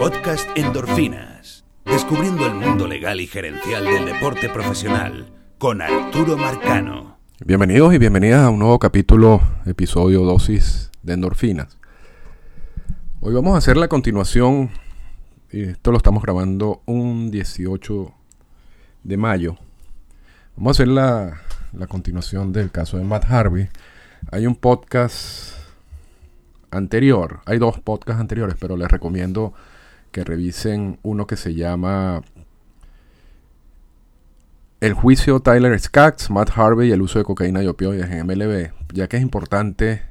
Podcast Endorfinas. Descubriendo el mundo legal y gerencial del deporte profesional con Arturo Marcano. Bienvenidos y bienvenidas a un nuevo capítulo, episodio dosis de endorfinas. Hoy vamos a hacer la continuación, y esto lo estamos grabando un 18 de mayo. Vamos a hacer la, la continuación del caso de Matt Harvey. Hay un podcast anterior, hay dos podcasts anteriores, pero les recomiendo que revisen uno que se llama El juicio Tyler Skaggs, Matt Harvey y el uso de cocaína y opioides en MLB, ya que es importante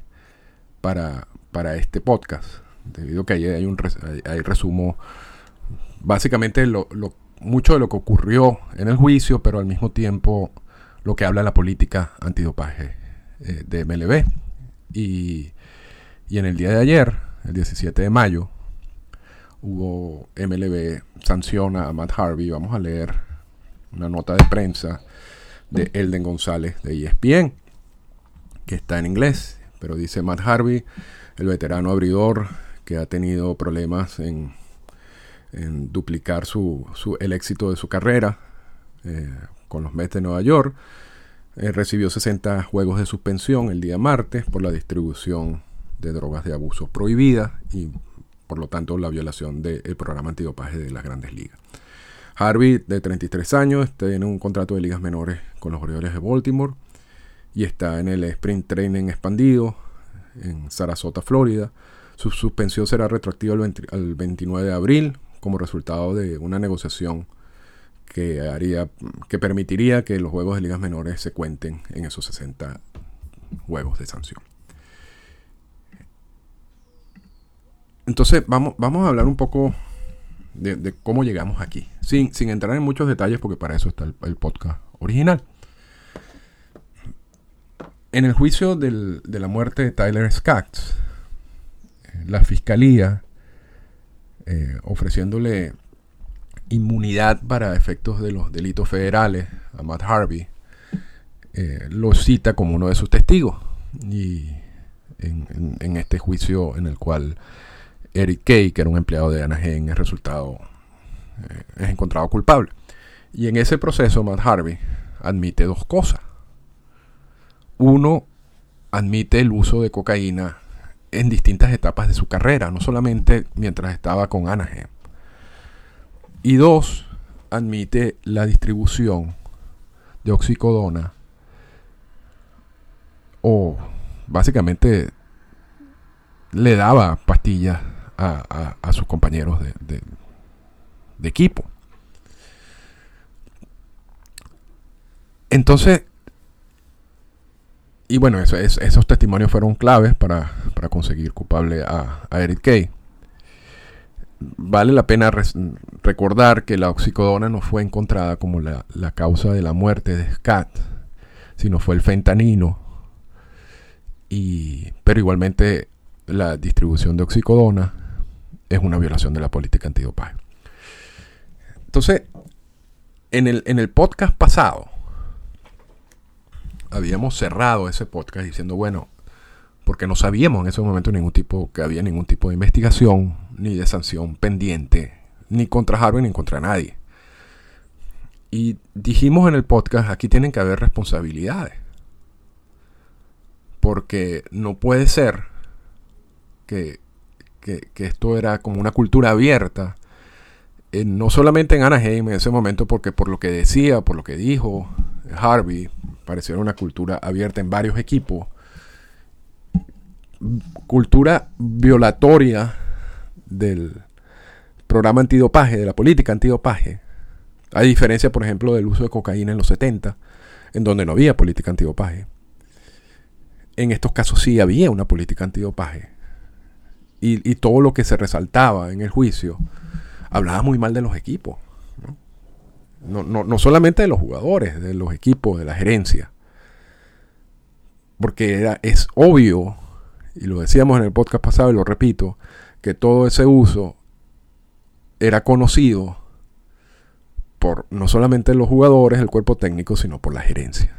para, para este podcast, debido a que ahí hay un hay resumo básicamente lo, mucho de lo que ocurrió en el juicio, pero al mismo tiempo lo que habla la política antidopaje eh, de MLB. Y, y en el día de ayer, el 17 de mayo, hubo MLB sanciona a Matt Harvey. Vamos a leer una nota de prensa de Elden González de ESPN, que está en inglés, pero dice Matt Harvey, el veterano abridor que ha tenido problemas en, duplicar el éxito de su carrera eh, con los Mets de Nueva York. Eh, recibió 60 juegos de suspensión el día martes por la distribución de drogas de abuso prohibidas y por lo tanto la violación del programa antidopaje de las grandes ligas. Harvey, de 33 años, tiene un contrato de ligas menores con los Orioles de Baltimore y está en el Sprint Training expandido en Sarasota, Florida. Su suspensión será retroactiva al, 29 de abril como resultado de una negociación que haría que permitiría que los juegos de ligas menores se cuenten en esos 60 juegos de sanción. Entonces, vamos, vamos a hablar un poco de, cómo llegamos aquí. Sin, sin, entrar en muchos detalles, porque para eso está el, podcast original. En el juicio de la muerte de Tyler Skaggs, la fiscalía, eh, ofreciéndole inmunidad para efectos de los delitos federales a Matt Harvey, eh, lo cita como uno de sus testigos. Y en este juicio en el cual Eric Kay, que era un empleado de Anaheim, es resultado, eh, es encontrado culpable. Y en ese proceso, Matt Harvey admite dos cosas. Uno, admite el uso de cocaína en distintas etapas de su carrera, no solamente mientras estaba con Anaheim. Y dos, admite la distribución de oxicodona o básicamente le daba pastillas a, sus compañeros de, equipo. Entonces, y bueno, esos testimonios fueron claves para, conseguir culpable a, Eric Kay. Vale la pena recordar que la oxicodona no fue encontrada como la, la, causa de la muerte de Scott, sino fue el fentanino. Y, pero igualmente la distribución de oxicodona es una violación de la política antidopaje. Entonces, en el, en el podcast pasado, habíamos cerrado ese podcast diciendo, bueno, porque no sabíamos en ese momento ningún tipo, que había ningún tipo de investigación, ni de sanción pendiente, ni contra Harvey, ni contra nadie. Y dijimos en el podcast, aquí tienen que haber responsabilidades. Porque no puede ser que que, esto era como una cultura abierta, eh, no solamente en Anaheim en ese momento, porque por lo que decía, por lo que dijo Harvey, parecía una cultura abierta en varios equipos, cultura violatoria del programa antidopaje, de la política antidopaje, a diferencia, por ejemplo, del uso de cocaína en los 70, en donde no había política antidopaje. En estos casos sí había una política antidopaje y, todo lo que se resaltaba en el juicio, hablaba muy mal de los equipos. ¿no? No, solamente de los jugadores, de los equipos, de la gerencia. Porque era, es obvio, y lo decíamos en el podcast pasado y lo repito, que todo ese uso era conocido por no solamente los jugadores, el cuerpo técnico, sino por la gerencia.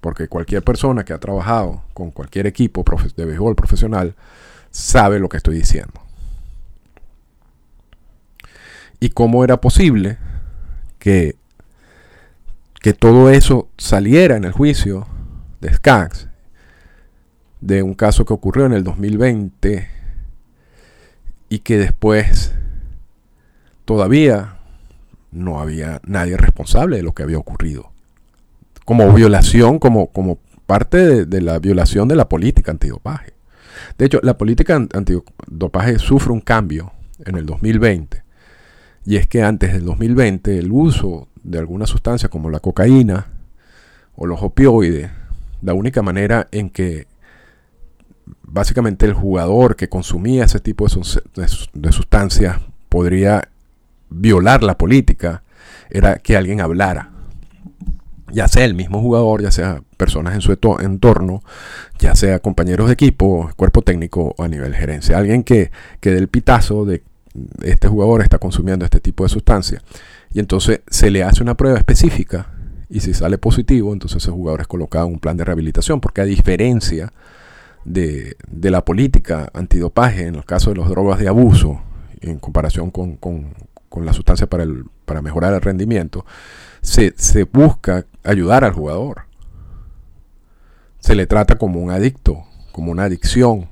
Porque cualquier persona que ha trabajado con cualquier equipo de béisbol profesional sabe lo que estoy diciendo. y cómo era posible que, que todo eso saliera en el juicio de Skaggs, de un caso que ocurrió en el 2020 y que después todavía no había nadie responsable de lo que había ocurrido. Como violación, como, como parte de, de la violación de la política antidopaje. De hecho, la política antidopaje sufre un cambio en el 2020. Y es que antes del 2020 el uso de alguna sustancia como la cocaína o los opioides, la única manera en que básicamente el jugador que consumía ese tipo de, sustancias podría violar la política era que alguien hablara. Ya sea el mismo jugador, ya sea personas en su entorno, ya sea compañeros de equipo, cuerpo técnico o a nivel gerencia. Alguien que, que dé el pitazo de este jugador está consumiendo este tipo de sustancia. Y entonces se le hace una prueba específica y si sale positivo, entonces ese jugador es colocado en un plan de rehabilitación, porque a diferencia de, la política antidopaje en los casos de las drogas de abuso, en comparación con, la sustancia para, el, para mejorar el rendimiento, se, busca ayudar al jugador. Se le trata como un adicto, como una adicción.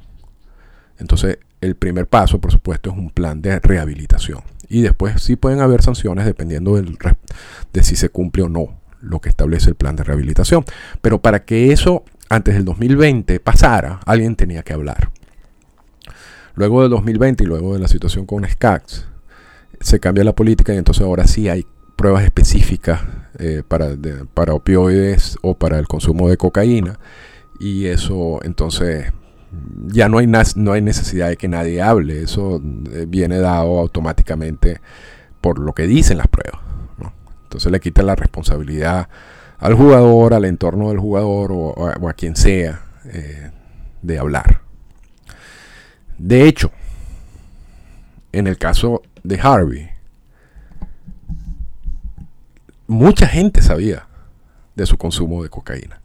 Entonces, el primer paso, por supuesto, es un plan de rehabilitación. Y después sí pueden haber sanciones dependiendo del, de si se cumple o no lo que establece el plan de rehabilitación. Pero para que eso antes del 2020 pasara, alguien tenía que hablar. Luego del 2020 y luego de la situación con SCAX, se cambia la política y entonces ahora sí hay pruebas específicas eh, para, para opioides o para el consumo de cocaína. Y eso entonces ya no hay, no hay necesidad de que nadie hable, eso eh, viene dado automáticamente por lo que dicen las pruebas. Entonces le quita la responsabilidad al jugador, al entorno del jugador o, a, quien sea eh, de hablar. De hecho, en el caso de Harvey, mucha gente sabía de su consumo de cocaína.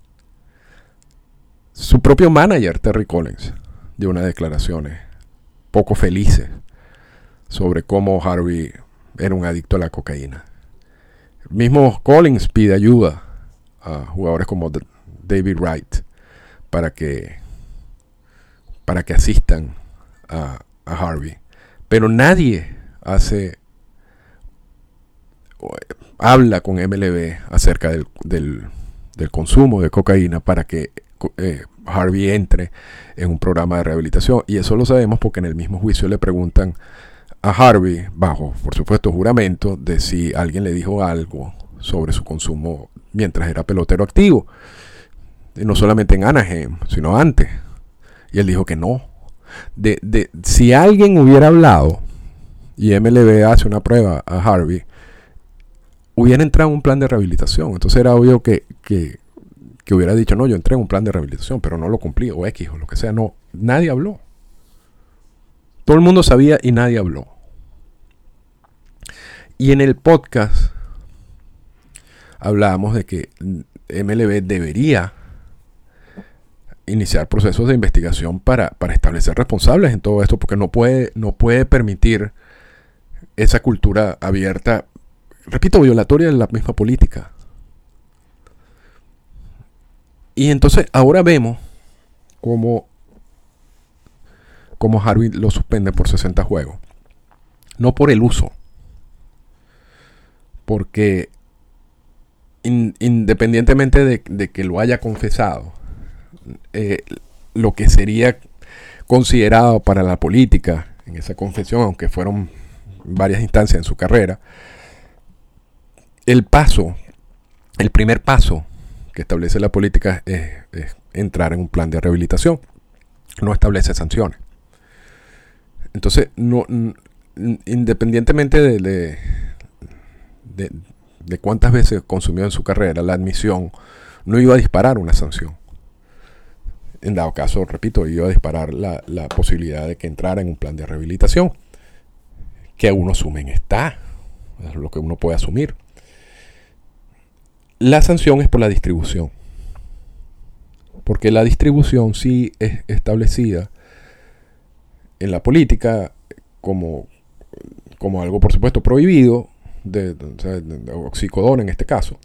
Su propio manager, Terry Collins, dio unas declaraciones poco felices sobre cómo Harvey era un adicto a la cocaína. El mismo Collins pide ayuda a jugadores como David Wright para que, para que asistan a, Harvey. Pero nadie hace habla con MLB acerca del, consumo de cocaína para que eh, Harvey entre en un programa de rehabilitación. Y eso lo sabemos porque en el mismo juicio le preguntan a Harvey, bajo por supuesto juramento, de si alguien le dijo algo sobre su consumo mientras era pelotero activo. Y no solamente en Anaheim, sino antes. Y él dijo que no. De, si alguien hubiera hablado y MLB hace una prueba a Harvey, hubiera entrado en un plan de rehabilitación. Entonces era obvio que, que hubiera dicho, no, yo entré en un plan de rehabilitación, pero no lo cumplí, o X, o lo que sea. No, nadie habló. Todo el mundo sabía y nadie habló. Y en el podcast hablábamos de que MLB debería iniciar procesos de investigación para, para, establecer responsables en todo esto, porque no puede, no puede permitir esa cultura abierta, repito, violatoria de la misma política. Y entonces ahora vemos cómo, Harvey lo suspende por 60 juegos. No por el uso. Porque independientemente de, que lo haya confesado, eh, lo que sería considerado para la política en esa confesión, aunque fueron varias instancias en su carrera, el paso, el primer paso que establece la política es, entrar en un plan de rehabilitación. No establece sanciones. Entonces, no, independientemente de, de, cuántas veces consumió en su carrera, la admisión no iba a disparar una sanción. En dado caso, repito, iba a disparar la, la posibilidad de que entrara en un plan de rehabilitación, que uno asume está, es lo que uno puede asumir. La sanción es por la distribución. Porque la distribución sí es establecida en la política como, como algo, por supuesto, prohibido, de, oxicodona en este caso.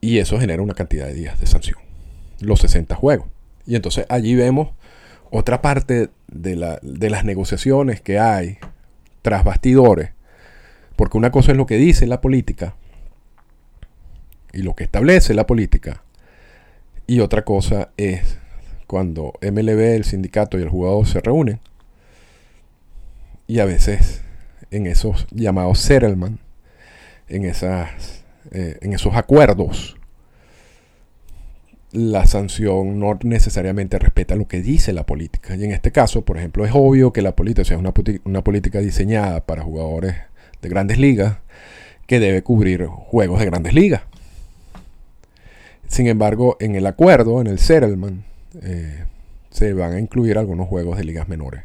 Y eso genera una cantidad de días de sanción. Los 60 juegos. Y entonces allí vemos otra parte de, la, de las negociaciones que hay tras bastidores. Porque una cosa es lo que dice la política y lo que establece la política. Y otra cosa es cuando MLB, el sindicato y el jugador se reúnen. Y a veces en esos llamados settlement, en, esas, eh, en esos acuerdos, la sanción no necesariamente respeta lo que dice la política. Y en este caso, por ejemplo, es obvio que la política es una, una política diseñada para jugadores de grandes ligas que debe cubrir juegos de grandes ligas. Sin embargo, en el acuerdo, en el settlement, eh, se van a incluir algunos juegos de ligas menores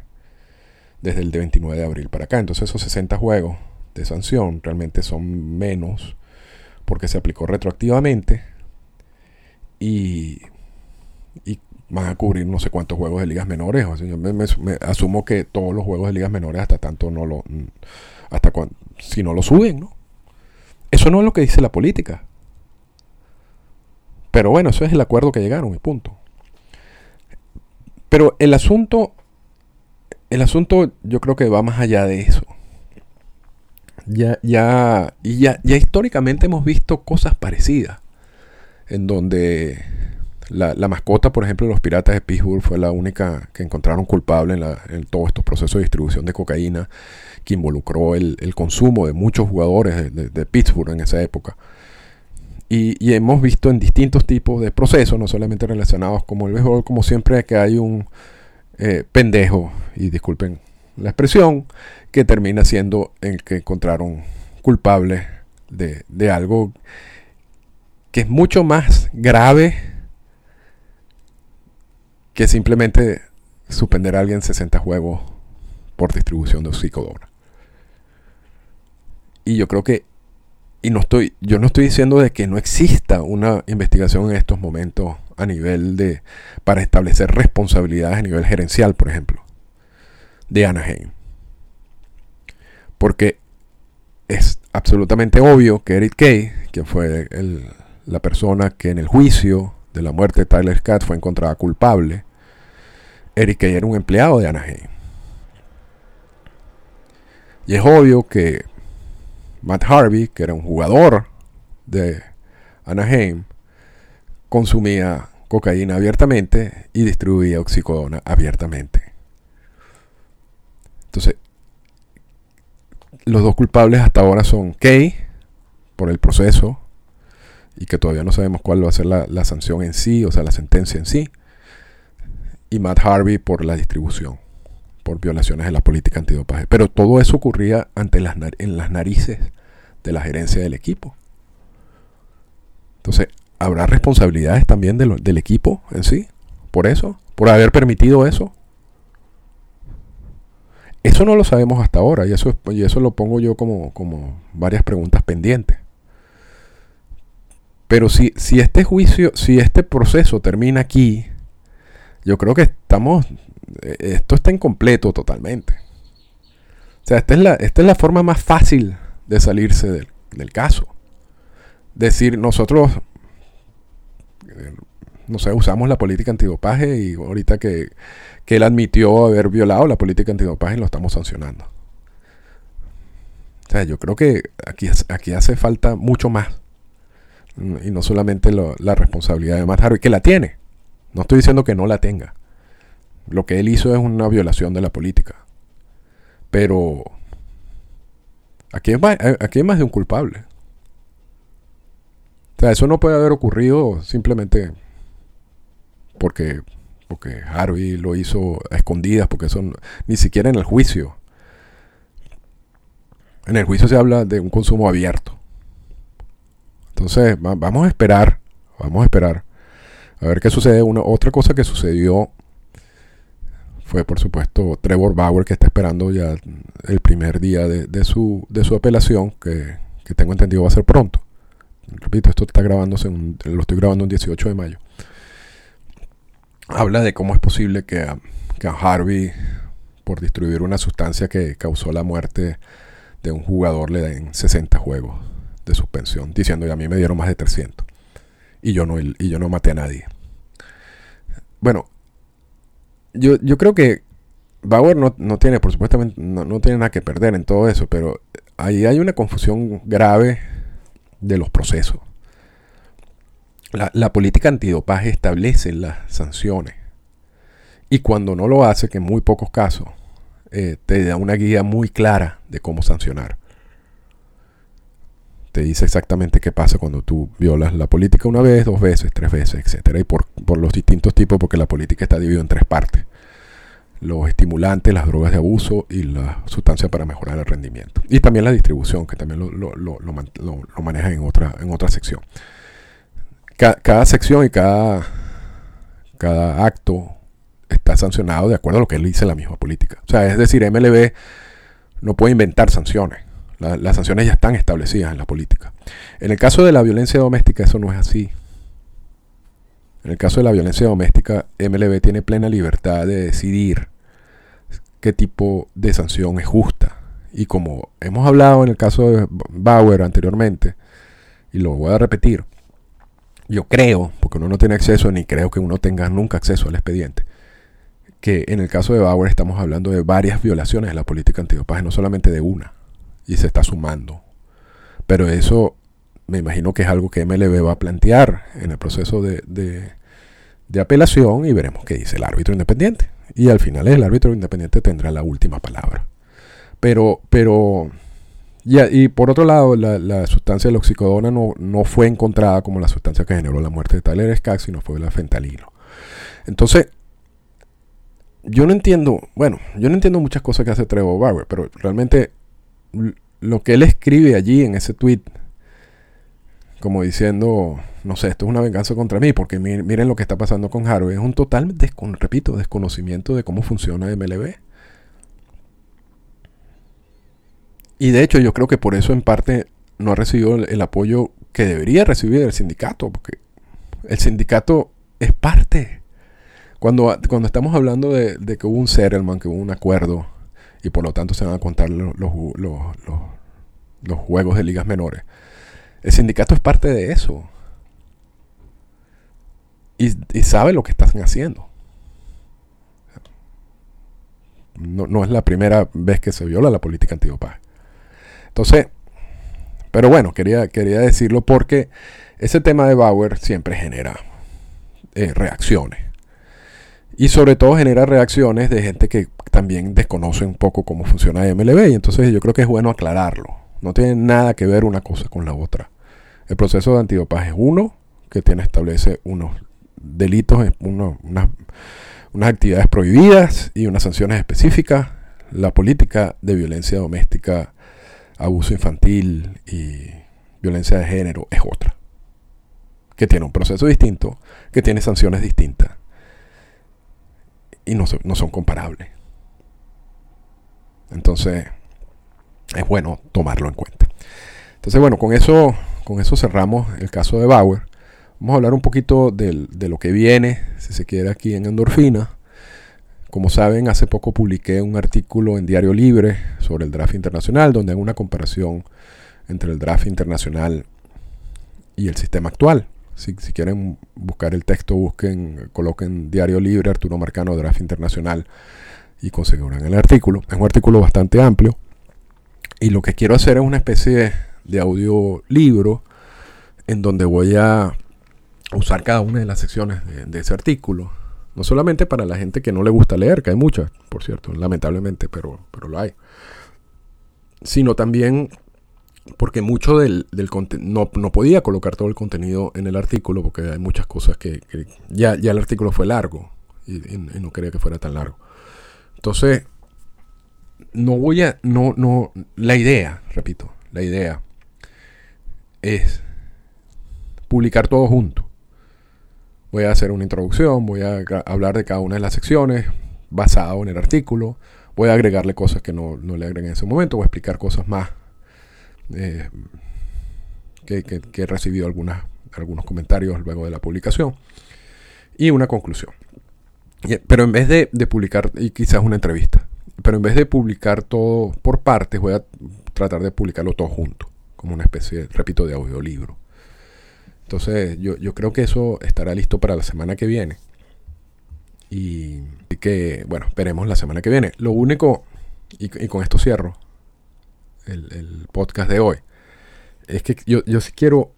desde el 29 de abril para acá. Entonces esos 60 juegos de sanción realmente son menos porque se aplicó retroactivamente y, van a cubrir no sé cuántos juegos de ligas menores. O sea, yo me, asumo que todos los juegos de ligas menores hasta tanto no lo... hasta cuando, si no lo suben, ¿no? Eso no es lo que dice la política. Pero bueno, eso es el acuerdo que llegaron, y punto. Pero el asunto, el asunto yo creo que va más allá de eso. Ya, ya, ya, ya históricamente hemos visto cosas parecidas, en donde la, mascota, por ejemplo, de los piratas de Pittsburgh fue la única que encontraron culpable en, en todos estos procesos de distribución de cocaína que involucró el, consumo de muchos jugadores de Pittsburgh en esa época. Y, hemos visto en distintos tipos de procesos, no solamente relacionados como el béisbol, como siempre que hay un eh, pendejo, y disculpen la expresión, que termina siendo el que encontraron culpable de, de algo que es mucho más grave que simplemente suspender a alguien 60 juegos por distribución de psicodona. Y yo creo que y no estoy, yo no estoy diciendo de que no exista una investigación en estos momentos a nivel de, para establecer responsabilidades a nivel gerencial, por ejemplo, de Anaheim. Porque es absolutamente obvio que Eric Kay, que fue la persona que en el juicio de la muerte de Tyler Scott fue encontrada culpable, Eric Kay era un empleado de Anaheim. Y es obvio que Matt Harvey, que era un jugador de Anaheim, consumía cocaína abiertamente y distribuía oxicodona abiertamente. Entonces, los dos culpables hasta ahora son Kay por el proceso y que todavía no sabemos cuál va a ser la, sanción en sí, o sea, la sentencia en sí, y Matt Harvey por la distribución por violaciones de la política antidopaje. Pero todo eso ocurría ante las, en las narices de la gerencia del equipo. Entonces, ¿habrá responsabilidades también del equipo en sí? ¿Por eso? ¿Por haber permitido eso? Eso no lo sabemos hasta ahora y eso, y eso lo pongo yo como, como varias preguntas pendientes. Pero si, si este juicio, si este proceso termina aquí, yo creo que estamos esto está incompleto totalmente. O sea, esta es la, esta es la forma más fácil de salirse del, caso. Decir, nosotros, eh, no sé, usamos la política antidopaje y ahorita que, que él admitió haber violado la política antidopaje lo estamos sancionando. O sea, yo creo que aquí, aquí hace falta mucho más. Y no solamente la responsabilidad de Matt Harvey, que la tiene. No estoy diciendo que no la tenga. Lo que él hizo es una violación de la política. Pero aquí más, eh, aquí más de un culpable. O sea, eso no puede haber ocurrido simplemente porque, porque Harvey lo hizo a escondidas, porque eso ni siquiera en el juicio. En el juicio se habla de un consumo abierto. Entonces, vamos a esperar, vamos a esperar a ver qué sucede. Una, otra cosa que sucedió fue por supuesto Trevor Bauer que está esperando ya el primer día de, su, de su apelación, que, tengo entendido va a ser pronto. Repito, esto está grabándose, lo estoy grabando el 18 de mayo. Habla de cómo es posible que a, Harvey, por distribuir una sustancia que causó la muerte de un jugador le den 60 juegos de suspensión, diciendo que a mí me dieron más de 300 y yo no, y yo no maté a nadie. Bueno, yo, yo creo que Bauer no, no tiene, por supuesto, no, no, tiene nada que perder en todo eso, pero ahí hay una confusión grave de los procesos. La, la política antidopaje establece las sanciones. Y cuando no lo hace, que en muy pocos casos, eh, te da una guía muy clara de cómo sancionar. Te dice exactamente qué pasa cuando tú violas la política una vez, dos veces, tres veces, etcétera, y por, por los distintos tipos, porque la política está dividida en tres partes: los estimulantes, las drogas de abuso y la sustancia para mejorar el rendimiento. Y también la distribución, que también lo, lo, lo, lo maneja en otra, en otra sección. Cada, cada sección y cada, cada acto está sancionado de acuerdo a lo que él dice la misma política. O sea, es decir, MLB no puede inventar sanciones. Las sanciones ya están establecidas en la política. En el caso de la violencia doméstica eso no es así. En el caso de la violencia doméstica, MLB tiene plena libertad de decidir qué tipo de sanción es justa. Y como hemos hablado en el caso de Bauer anteriormente, y lo voy a repetir, yo creo, porque uno no tiene acceso, ni creo que uno tenga nunca acceso al expediente, que en el caso de Bauer estamos hablando de varias violaciones de la política antidopaje, no solamente de una, y se está sumando. Pero eso me imagino que es algo que MLB va a plantear en el proceso de, de, apelación y veremos qué dice el árbitro independiente. Y al final el árbitro independiente tendrá la última palabra. Pero, pero, y por otro lado, la, sustancia de la oxicodona no, no, fue encontrada como la sustancia que generó la muerte de Tyler Skaggs, sino fue la fentanilo. Entonces, yo no entiendo, bueno, yo no entiendo muchas cosas que hace Trevor Bauer, pero realmente lo que él escribe allí en ese tweet, como diciendo, no sé, esto es una venganza contra mí, porque miren lo que está pasando con Harvey, es un total, repito, desconocimiento de cómo funciona MLB. Y de hecho yo creo que por eso en parte no ha recibido el apoyo que debería recibir el sindicato, porque el sindicato es parte cuando, cuando estamos hablando de, que hubo un settlement, que hubo un acuerdo, y por lo tanto se van a contar los, los, los, juegos de ligas menores, el sindicato es parte de eso. Y, sabe lo que están haciendo. No, no, es la primera vez que se viola la política antidopaje. Entonces, pero bueno, quería, quería decirlo porque ese tema de Bauer siempre genera eh, reacciones. Y sobre todo genera reacciones de gente que también desconoce un poco cómo funciona MLB. Y entonces yo creo que es bueno aclararlo. No tiene nada que ver una cosa con la otra. El proceso de antidopaje es uno, que tiene, establece unos delitos, unas, unas actividades prohibidas y unas sanciones específicas. La política de violencia doméstica, abuso infantil y violencia de género es otra. Que tiene un proceso distinto, que tiene sanciones distintas y no son comparables. Entonces, es bueno tomarlo en cuenta. Entonces, bueno, con eso, con eso cerramos el caso de Bauer. Vamos a hablar un poquito de lo que viene, si se quiere, aquí en Endorfina. Como saben, hace poco publiqué un artículo en Diario Libre sobre el draft internacional, donde hago una comparación entre el draft internacional y el sistema actual. Si, quieren buscar el texto, busquen, coloquen Diario Libre, Arturo Marcano, Draft Internacional y conseguirán el artículo. Es un artículo bastante amplio. Y lo que quiero hacer es una especie de audiolibro en donde voy a usar cada una de las secciones de, ese artículo. No solamente para la gente que no le gusta leer, que hay muchas, por cierto, lamentablemente, pero, pero lo hay. Sino también porque mucho del, del contenido, no, podía colocar todo el contenido en el artículo porque hay muchas cosas que, ya, ya el artículo fue largo y, no quería que fuera tan largo. Entonces, no voy a, no, no, la idea, repito, la idea es publicar todo junto. Voy a hacer una introducción, voy a hablar de cada una de las secciones basado en el artículo, voy a agregarle cosas que no, no le agregué en ese momento, voy a explicar cosas más eh, que, he recibido algunas, algunos comentarios luego de la publicación. Y una conclusión. Pero en vez de, publicar, y quizás una entrevista, pero en vez de publicar todo por partes, voy a tratar de publicarlo todo junto, como una especie, repito, de audiolibro. Entonces yo, yo creo que eso estará listo para la semana que viene. Y que, bueno, esperemos la semana que viene. Lo único, y, con esto cierro el, podcast de hoy, es que yo, yo sí quiero,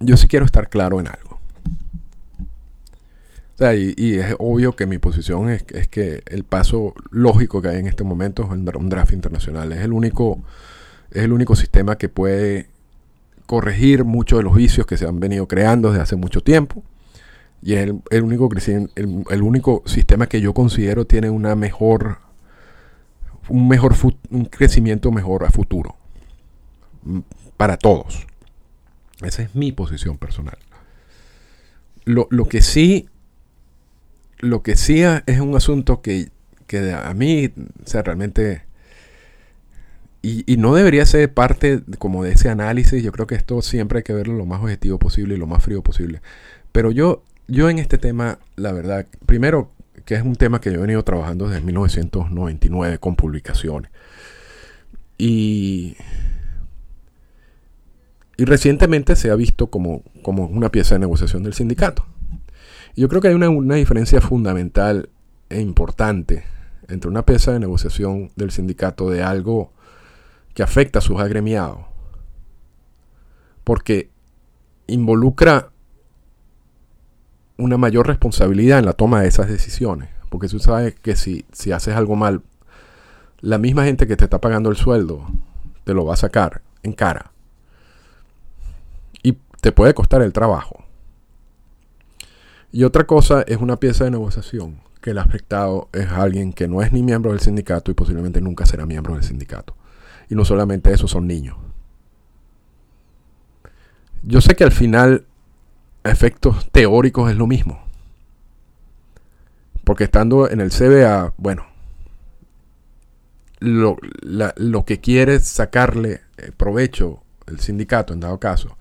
yo sí quiero estar claro en algo. Y, es obvio que mi posición es, es, que el paso lógico que hay en este momento es un draft internacional. Es el único, es el único sistema que puede corregir muchos de los vicios que se han venido creando desde hace mucho tiempo. Y es el, único, el, único sistema que yo considero tiene una mejor, un, mejor un crecimiento mejor a futuro. Mm, para todos. Esa es mi posición personal. Lo, que sí, lo que sí es un asunto que, que a mí, sea, realmente y, no debería ser parte como de ese análisis. Yo creo que esto siempre hay que verlo lo más objetivo posible y lo más frío posible. Pero yo, yo en este tema, la verdad, primero que es un tema que yo he venido trabajando desde 1999 con publicaciones. Y, y recientemente se ha visto como, como una pieza de negociación del sindicato. Yo creo que hay una, una diferencia fundamental e importante entre una pieza de negociación del sindicato de algo que afecta a sus agremiados. Porque involucra una mayor responsabilidad en la toma de esas decisiones. Porque tú sabes que si, si haces algo mal, la misma gente que te está pagando el sueldo te lo va a sacar en cara. Y te puede costar el trabajo. Y otra cosa es una pieza de negociación que el afectado es alguien que no es ni miembro del sindicato y posiblemente nunca será miembro del sindicato. Y no solamente eso, son niños. Yo sé que al final efectos teóricos es lo mismo. Porque estando en el CBA, bueno, lo, que quiere sacarle eh, provecho el sindicato, en dado caso,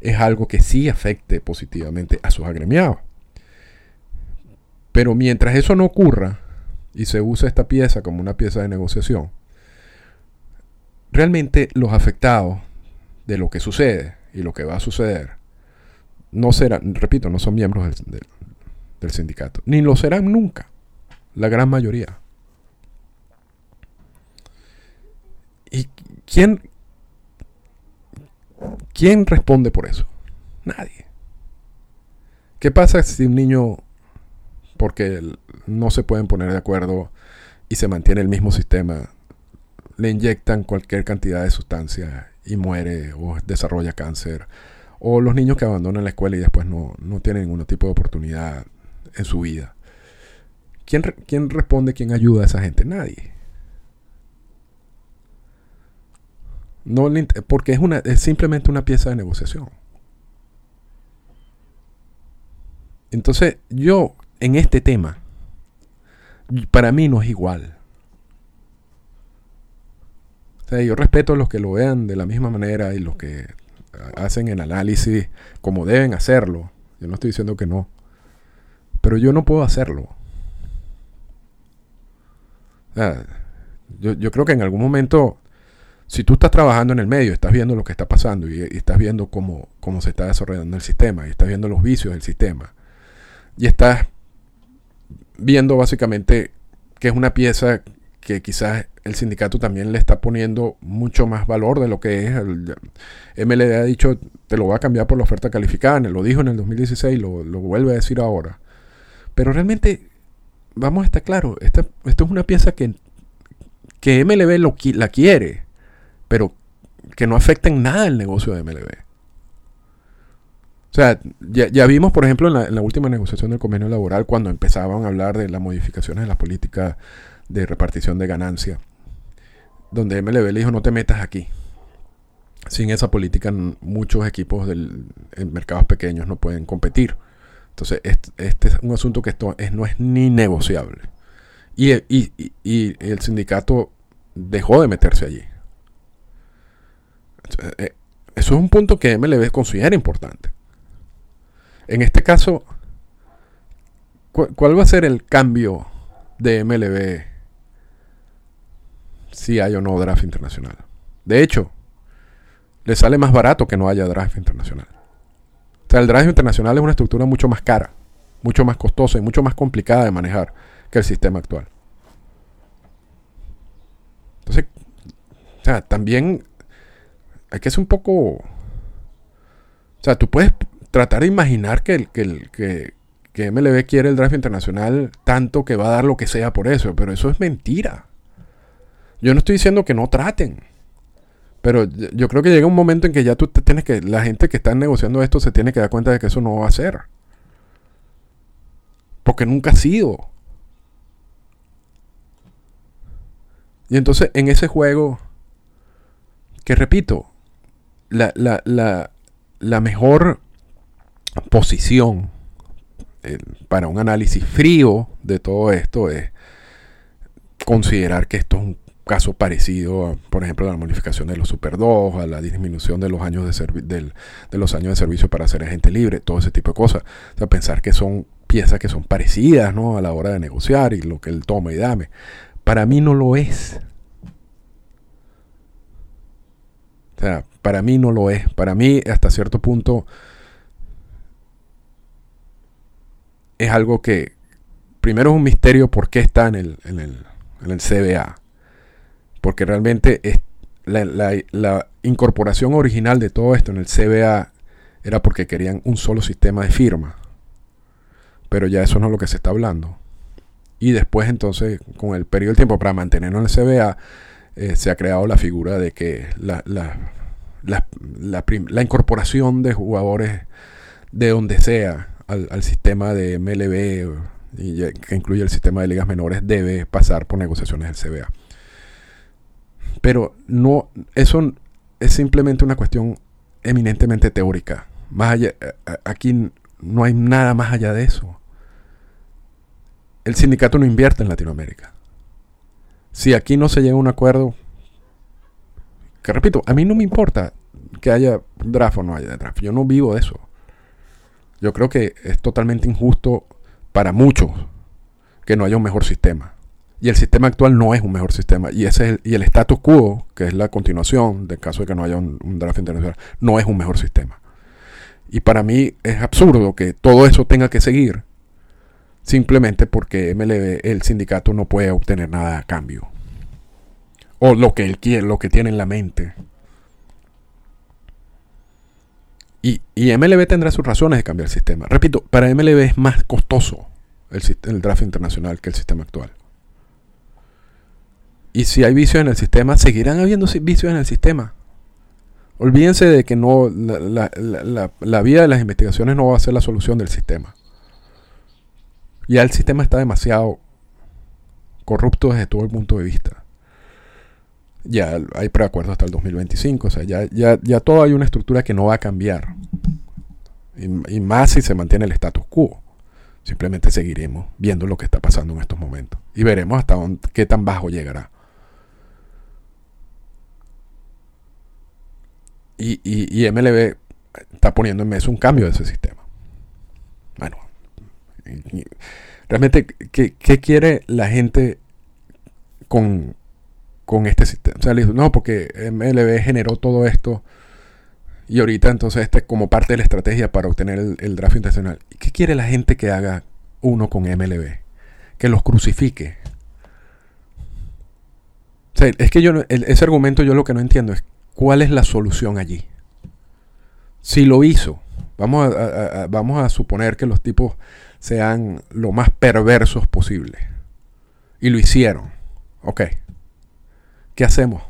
es algo que sí afecte positivamente a sus agremiados. Pero mientras eso no ocurra y se usa esta pieza como una pieza de negociación, realmente los afectados de lo que sucede y lo que va a suceder no serán, repito, no son miembros del, sindicato, ni lo serán nunca, la gran mayoría. ¿Y quién, quién responde por eso? Nadie. ¿Qué pasa si un niño, porque no se pueden poner de acuerdo y se mantiene el mismo sistema, le inyectan cualquier cantidad de sustancia y muere o desarrolla cáncer. O los niños que abandonan la escuela y después no, tienen ningún tipo de oportunidad en su vida. ¿Quién, ¿Quién responde, quién ayuda a esa gente? Nadie. No, porque es, una, es simplemente una pieza de negociación. Entonces, yo en este tema, para mí no es igual yo respeto a los que lo vean de la misma manera y los que hacen el análisis como deben hacerlo. Yo no estoy diciendo que no. Pero yo no puedo hacerlo. yo, creo que en algún momento, si tú estás trabajando en el medio, estás viendo lo que está pasando y, estás viendo cómo, cómo se está desarrollando el sistema y estás viendo los vicios del sistema y estás viendo básicamente que es una pieza que quizás el sindicato también le está poniendo mucho más valor de lo que es. El, ha dicho, te lo va a cambiar por la oferta calificada, lo dijo en el 2016, lo, lo vuelve a decir ahora. Pero realmente, vamos a estar claros, esta, esto es una pieza que, que MLB lo, la quiere, pero que no afecta en nada el negocio de MLB. O sea, ya, vimos, por ejemplo, en la, última negociación del convenio laboral, cuando empezaban a hablar de las modificaciones de la política de repartición de ganancia, donde MLB le dijo no te metas aquí. Sin esa política muchos equipos del, en mercados pequeños no pueden competir. Entonces este, es un asunto que esto es, no es ni negociable. Y, y, el sindicato dejó de meterse allí. Eh, eso es un punto que MLB considera importante. En este caso, ¿cuál va a ser el cambio de MLB si hay o no draft internacional. De hecho, le sale más barato que no haya draft internacional. O sea, el draft internacional es una estructura mucho más cara, mucho más costosa y mucho más complicada de manejar que el sistema actual. Entonces, o sea, también hay que ser un poco... O sea, tú puedes tratar de imaginar que, el, que, que, que MLB quiere el draft internacional tanto que va a dar lo que sea por eso, pero eso es mentira. Yo no estoy diciendo que no traten. Pero yo creo que llega un momento en que ya tú tienes que, la gente que está negociando esto se tiene que dar cuenta de que eso no va a ser. Porque nunca ha sido. Y entonces en ese juego, que repito, la, la, la mejor posición eh, para un análisis frío de todo esto es considerar que esto es un caso parecido, a, por ejemplo, a la modificación de los Super 2, a la disminución de los años de, del, de los años de servicio para ser agente libre, todo ese tipo de cosas. O sea, pensar que son piezas que son parecidas ¿no? a la hora de negociar y lo que él toma y dame. Para mí no lo es. O sea, para mí no lo es. Para mí, hasta cierto punto, es algo que, primero es un misterio por qué está en el, en el, en el CBA. Porque realmente la, la, incorporación original de todo esto en el CBA era porque querían un solo sistema de firma. Pero ya eso no es lo que se está hablando. Y después entonces, con el periodo de tiempo para mantenerlo en el CBA, eh, se ha creado la figura de que la, la, incorporación de jugadores de donde sea al, al sistema de MLB, que incluye el sistema de ligas menores, debe pasar por negociaciones del CBA. Pero no, eso es simplemente una cuestión eminentemente teórica. Más allá, aquí no hay nada más allá de eso. El sindicato no invierte en Latinoamérica. Si aquí no se llega a un acuerdo, que repito, a mí no me importa que haya draft o no haya draft. Yo no vivo de eso. Yo creo que es totalmente injusto para muchos que no haya un mejor sistema. Y el sistema actual no es un mejor sistema. Y, ese es el, y el status quo, que es la continuación del caso de que no haya un, un draft internacional, no es un mejor sistema. Y para mí es absurdo que todo eso tenga que seguir simplemente porque MLB, el sindicato no puede obtener nada a cambio. O lo que él quiere, lo que tiene en la mente. Y, y, MLB tendrá sus razones de cambiar el sistema. Repito, para MLB es más costoso el, el draft internacional que el sistema actual. Y si hay vicios en el sistema, seguirán habiendo vicios en el sistema. Olvídense de que no la, la, la, la, vía de las investigaciones no va a ser la solución del sistema. Ya el sistema está demasiado corrupto desde todo el punto de vista. Ya hay preacuerdos hasta el 2025. O sea, ya, ya, ya todo hay una estructura que no va a cambiar. Y, más si se mantiene el status quo. Simplemente seguiremos viendo lo que está pasando en estos momentos. Y veremos hasta dónde, qué tan bajo llegará. Y, y, y, MLB está poniendo en mesa un cambio de ese sistema. Bueno, realmente, ¿qué, qué quiere la gente con, con este sistema? O sea, no, porque MLB generó todo esto y ahorita entonces este como parte de la estrategia para obtener el, draft internacional. ¿Qué quiere la gente que haga uno con MLB? Que los crucifique. O sea, es que yo, el, ese argumento yo lo que no entiendo es ¿Cuál es la solución allí? Si lo hizo, vamos a, vamos a suponer que los tipos sean lo más perversos posible. Y lo hicieron. Ok. ¿Qué hacemos?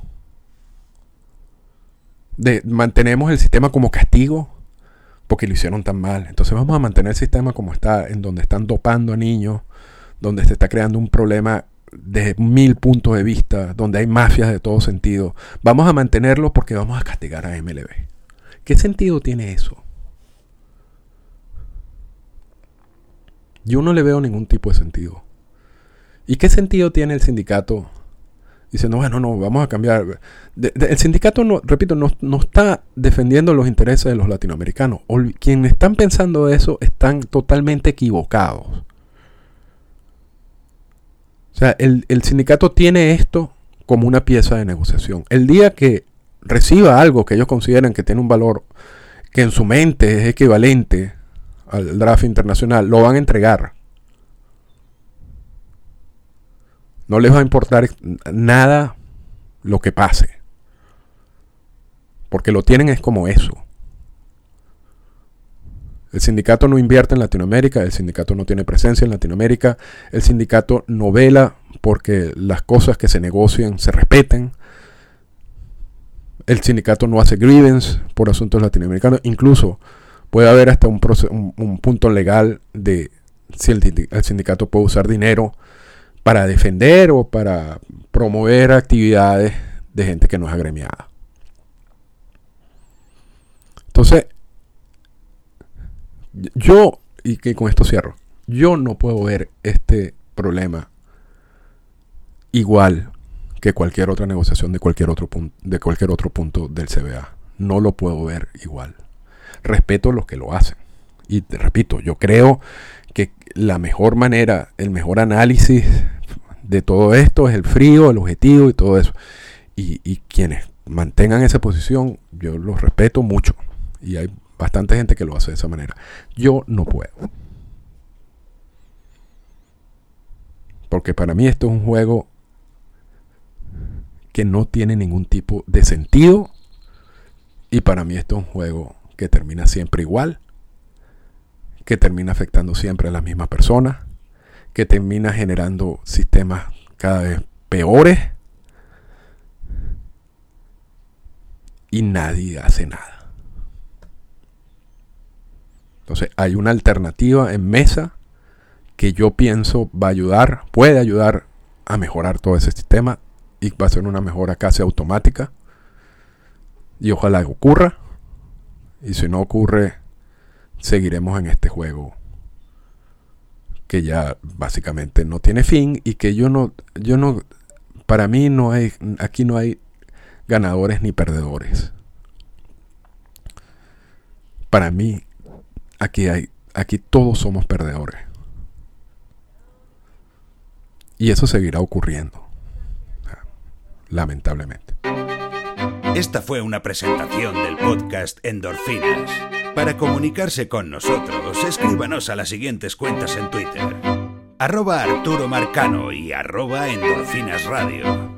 ¿Mantenemos el sistema como castigo? Porque lo hicieron tan mal. Entonces vamos a mantener el sistema como está, en donde están dopando a niños, donde se está creando un problema desde mil puntos de vista, donde hay mafias de todo sentido. Vamos a mantenerlo porque vamos a castigar a MLB. ¿Qué sentido tiene eso? Yo no le veo ningún tipo de sentido. ¿Y qué sentido tiene el sindicato diciendo, bueno, no, vamos a cambiar? el sindicato, no, repito, no, no, está defendiendo los intereses de los latinoamericanos. quienes están pensando eso están totalmente equivocados. O sea, el, el, sindicato tiene esto como una pieza de negociación. El día que reciba algo que ellos consideren que tiene un valor que en su mente es equivalente al draft internacional, lo van a entregar. No les va a importar nada lo que pase. Porque lo tienen es como eso. El sindicato no invierte en Latinoamérica, el sindicato no tiene presencia en Latinoamérica, el sindicato no vela porque las cosas que se negocian se respeten. El sindicato no hace grievance por asuntos latinoamericanos. Incluso puede haber hasta un, un, punto legal de si el, el sindicato puede usar dinero para defender o para promover actividades de gente que no es agremiada. Entonces, yo, y que con esto cierro, yo no puedo ver este problema igual que cualquier otra negociación de cualquier otro de cualquier otro punto del CBA. No lo puedo ver igual. Respeto a los que lo hacen. Y te repito, yo creo que la mejor manera, el mejor análisis de todo esto es el frío, el objetivo y todo eso. Y, quienes mantengan esa posición, yo los respeto mucho. Y hay bastante gente que lo hace de esa manera. Yo no puedo. Porque para mí esto es un juego que no tiene ningún tipo de sentido. Y para mí esto es un juego que termina siempre igual. Que termina afectando siempre a las mismas personas. Que termina generando sistemas cada vez peores. Y nadie hace nada. Entonces hay una alternativa en mesa que yo pienso va a ayudar, puede ayudar a mejorar todo ese sistema y va a ser una mejora casi automática. Y ojalá ocurra. Y si no ocurre, seguiremos en este juego que ya básicamente no tiene fin y que yo no, yo no, para mí no hay, aquí no hay ganadores ni perdedores. Para mí, aquí hay, aquí todos somos perdedores. Y eso seguirá ocurriendo lamentablemente. Esta fue una presentación del podcast Endorfinas. Para comunicarse con nosotros, escríbanos a las siguientes cuentas en Twitter. Arroba Arturo Marcano y arroba Endorfinas Radio.